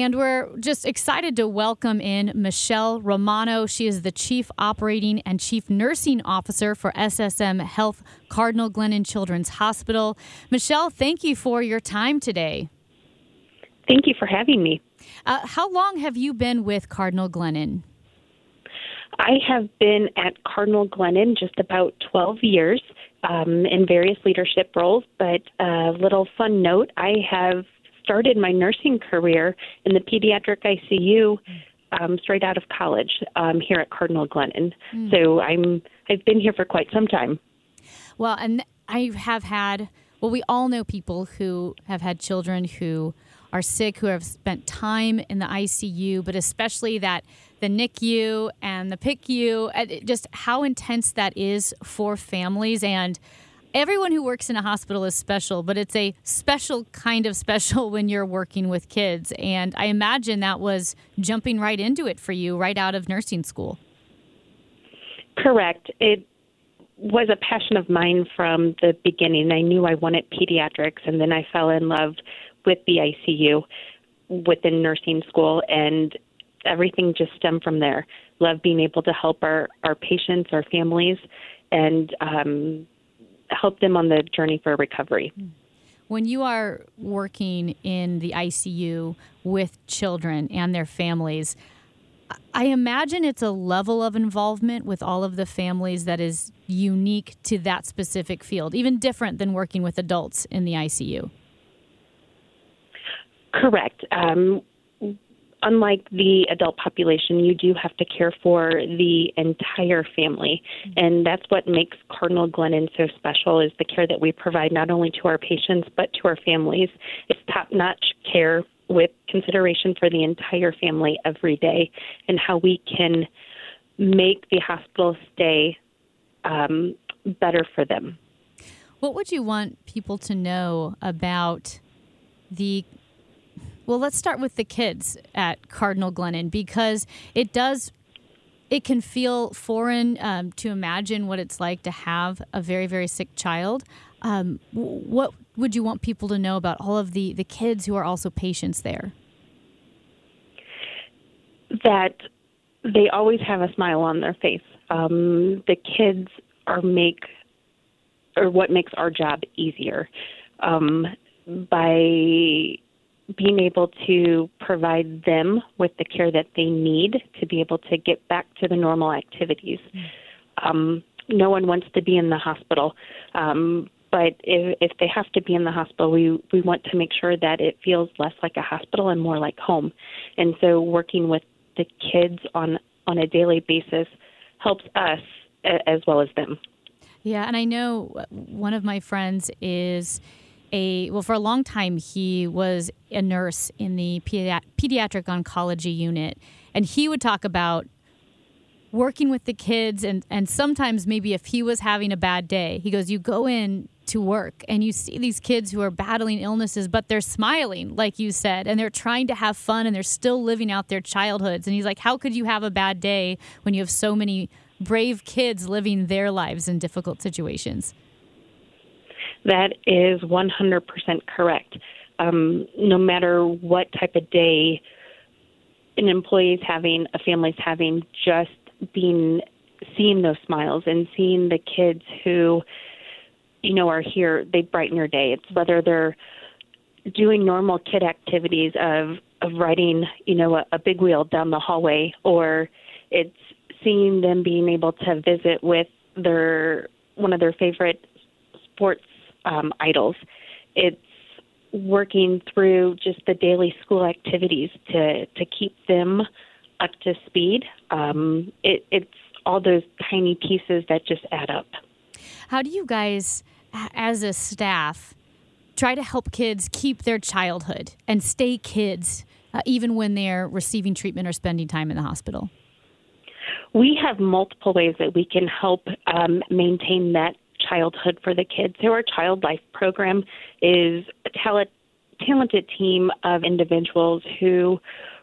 And we're just excited to welcome in Michelle Romano. She is the Chief Operating and Chief Nursing Officer for SSM Health Cardinal Glennon Children's Hospital. Michelle, thank you for your time today. Thank you for having me. Uh, how long have you been with Cardinal Glennon? I have been at Cardinal Glennon just about 12 years um, in various leadership roles, but a little fun note I have started my nursing career in the pediatric ICU um, straight out of college um, here at Cardinal Glennon. Mm. So I'm I've been here for quite some time. Well, and I have had well, we all know people who have had children who are sick, who have spent time in the ICU, but especially that the NICU and the PICU, just how intense that is for families. And everyone who works in a hospital is special, but it's a special kind of special when you're working with kids. And I imagine that was jumping right into it for you right out of nursing school. Correct. It was a passion of mine from the beginning. I knew I wanted pediatrics, and then I fell in love with the ICU within nursing school, and everything just stemmed from there. Love being able to help our, our patients, our families, and um, help them on the journey for recovery. When you are working in the ICU with children and their families, I imagine it's a level of involvement with all of the families that is unique to that specific field, even different than working with adults in the ICU. Correct. Um, unlike the adult population, you do have to care for the entire family, and that's what makes Cardinal Glennon so special. Is the care that we provide not only to our patients but to our families. It's top-notch care with consideration for the entire family every day, and how we can make the hospital stay um, better for them. What would you want people to know about the well, let's start with the kids at Cardinal Glennon because it does it can feel foreign um, to imagine what it's like to have a very very sick child. Um, what would you want people to know about all of the the kids who are also patients there? That they always have a smile on their face. Um, the kids are make or what makes our job easier um, by being able to provide them with the care that they need to be able to get back to the normal activities. Um, no one wants to be in the hospital, um, but if, if they have to be in the hospital, we we want to make sure that it feels less like a hospital and more like home. And so, working with the kids on on a daily basis helps us as well as them. Yeah, and I know one of my friends is a well for a long time he was a nurse in the pediatric oncology unit and he would talk about working with the kids and and sometimes maybe if he was having a bad day he goes you go in to work and you see these kids who are battling illnesses but they're smiling like you said and they're trying to have fun and they're still living out their childhoods. And he's like how could you have a bad day when you have so many brave kids living their lives in difficult situations that is 100% correct. Um, no matter what type of day an employee is having, a family's having, just being seeing those smiles and seeing the kids who you know are here, they brighten your day. It's whether they're doing normal kid activities of of riding, you know, a, a big wheel down the hallway, or it's seeing them being able to visit with their one of their favorite sports um, idols. It's working through just the daily school activities to to keep them up to speed. Um, it, it's all those tiny pieces that just add up. How do you guys, as a staff, try to help kids keep their childhood and stay kids, uh, even when they're receiving treatment or spending time in the hospital? We have multiple ways that we can help um, maintain that childhood for the kids. So our Child Life program is a talent, talented team of individuals who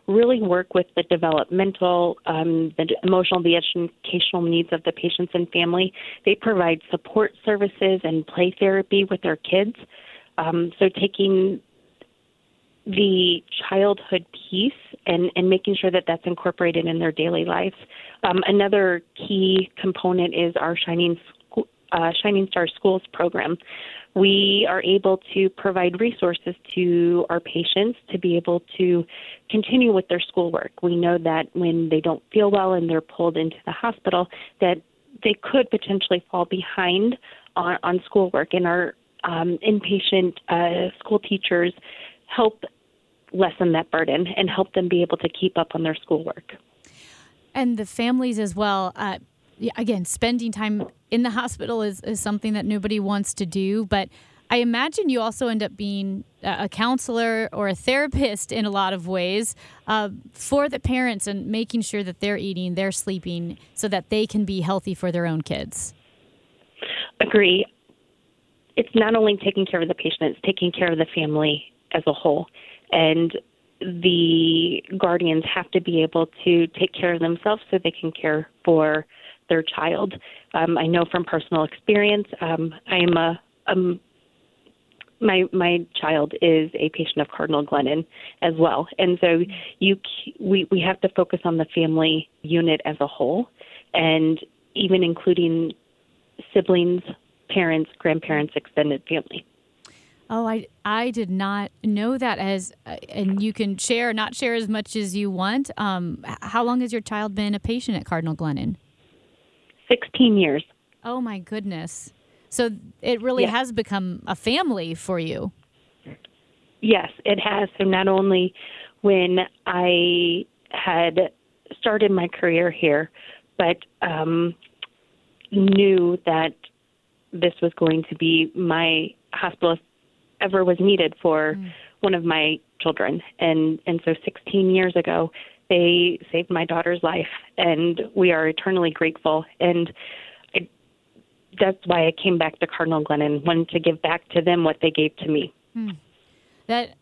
really work with the developmental, um, the emotional, the educational needs of the patients and family. They provide support services and play therapy with their kids. Um, so taking the childhood piece and, and making sure that that's incorporated in their daily lives. Um, another key component is our Shining uh, Shining Star Schools program. We are able to provide resources to our patients to be able to continue with their schoolwork. We know that when they don't feel well and they're pulled into the hospital, that they could potentially fall behind on, on schoolwork, and our um, inpatient uh, school teachers help lessen that burden and help them be able to keep up on their schoolwork. And the families as well. Uh, again, spending time in the hospital is, is something that nobody wants to do, but I imagine you also end up being a counselor or a therapist in a lot of ways uh, for the parents and making sure that they're eating, they're sleeping, so that they can be healthy for their own kids. Agree. It's not only taking care of the patient, it's taking care of the family as a whole. And the guardians have to be able to take care of themselves so they can care for their child. Um, I know from personal experience, um, I am a, um, my my child is a patient of Cardinal Glennon as well, and so you we we have to focus on the family unit as a whole, and even including siblings, parents, grandparents, extended family. Oh, I I did not know that as, uh, and you can share, not share as much as you want. Um, how long has your child been a patient at Cardinal Glennon? Sixteen years. Oh my goodness! So it really yes. has become a family for you. Yes, it has. So not only when I had started my career here, but um, knew that this was going to be my hospital ever was needed for mm. one of my children. And and so 16 years ago, they saved my daughter's life, and we are eternally grateful. And I, that's why I came back to Cardinal Glennon, wanted to give back to them what they gave to me. Mm. That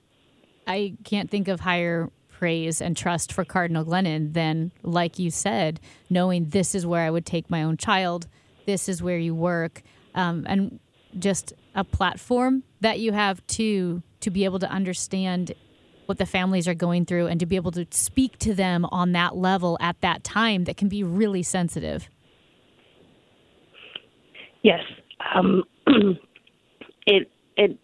I can't think of higher praise and trust for Cardinal Glennon than, like you said, knowing this is where I would take my own child. This is where you work. Um, and just a platform that you have to to be able to understand what the families are going through and to be able to speak to them on that level at that time that can be really sensitive. Yes, um, it it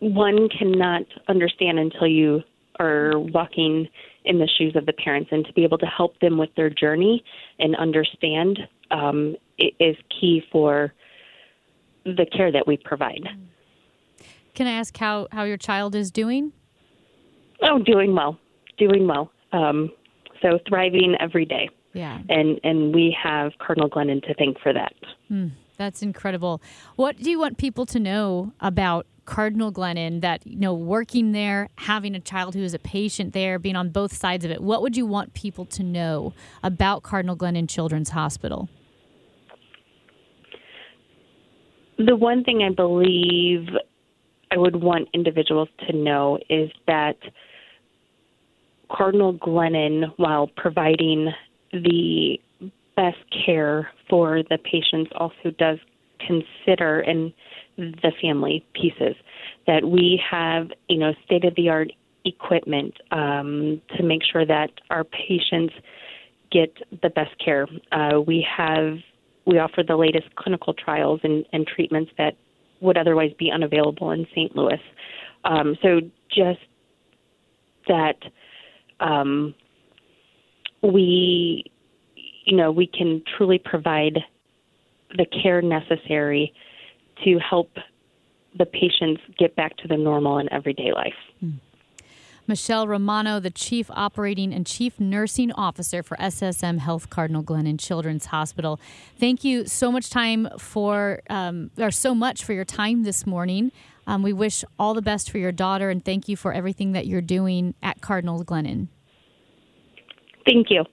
one cannot understand until you are walking in the shoes of the parents, and to be able to help them with their journey and understand um, is key for the care that we provide. Can I ask how, how your child is doing? Oh, doing well, doing well. Um, so thriving every day. Yeah. And and we have Cardinal Glennon to thank for that. Mm, that's incredible. What do you want people to know about Cardinal Glennon that you know working there, having a child who is a patient there, being on both sides of it? What would you want people to know about Cardinal Glennon Children's Hospital? The one thing I believe I would want individuals to know is that Cardinal Glennon, while providing the best care for the patients, also does consider and the family pieces that we have, you know, state of the art equipment um, to make sure that our patients get the best care. Uh, we have we offer the latest clinical trials and, and treatments that would otherwise be unavailable in St. Louis. Um, so just that um, we, you know, we can truly provide the care necessary to help the patients get back to the normal and everyday life. Mm. Michelle Romano, the Chief Operating and Chief Nursing Officer for SSM Health Cardinal Glennon Children's Hospital. Thank you so much time for, um, or so much for your time this morning. Um, we wish all the best for your daughter and thank you for everything that you're doing at Cardinal Glennon. Thank you.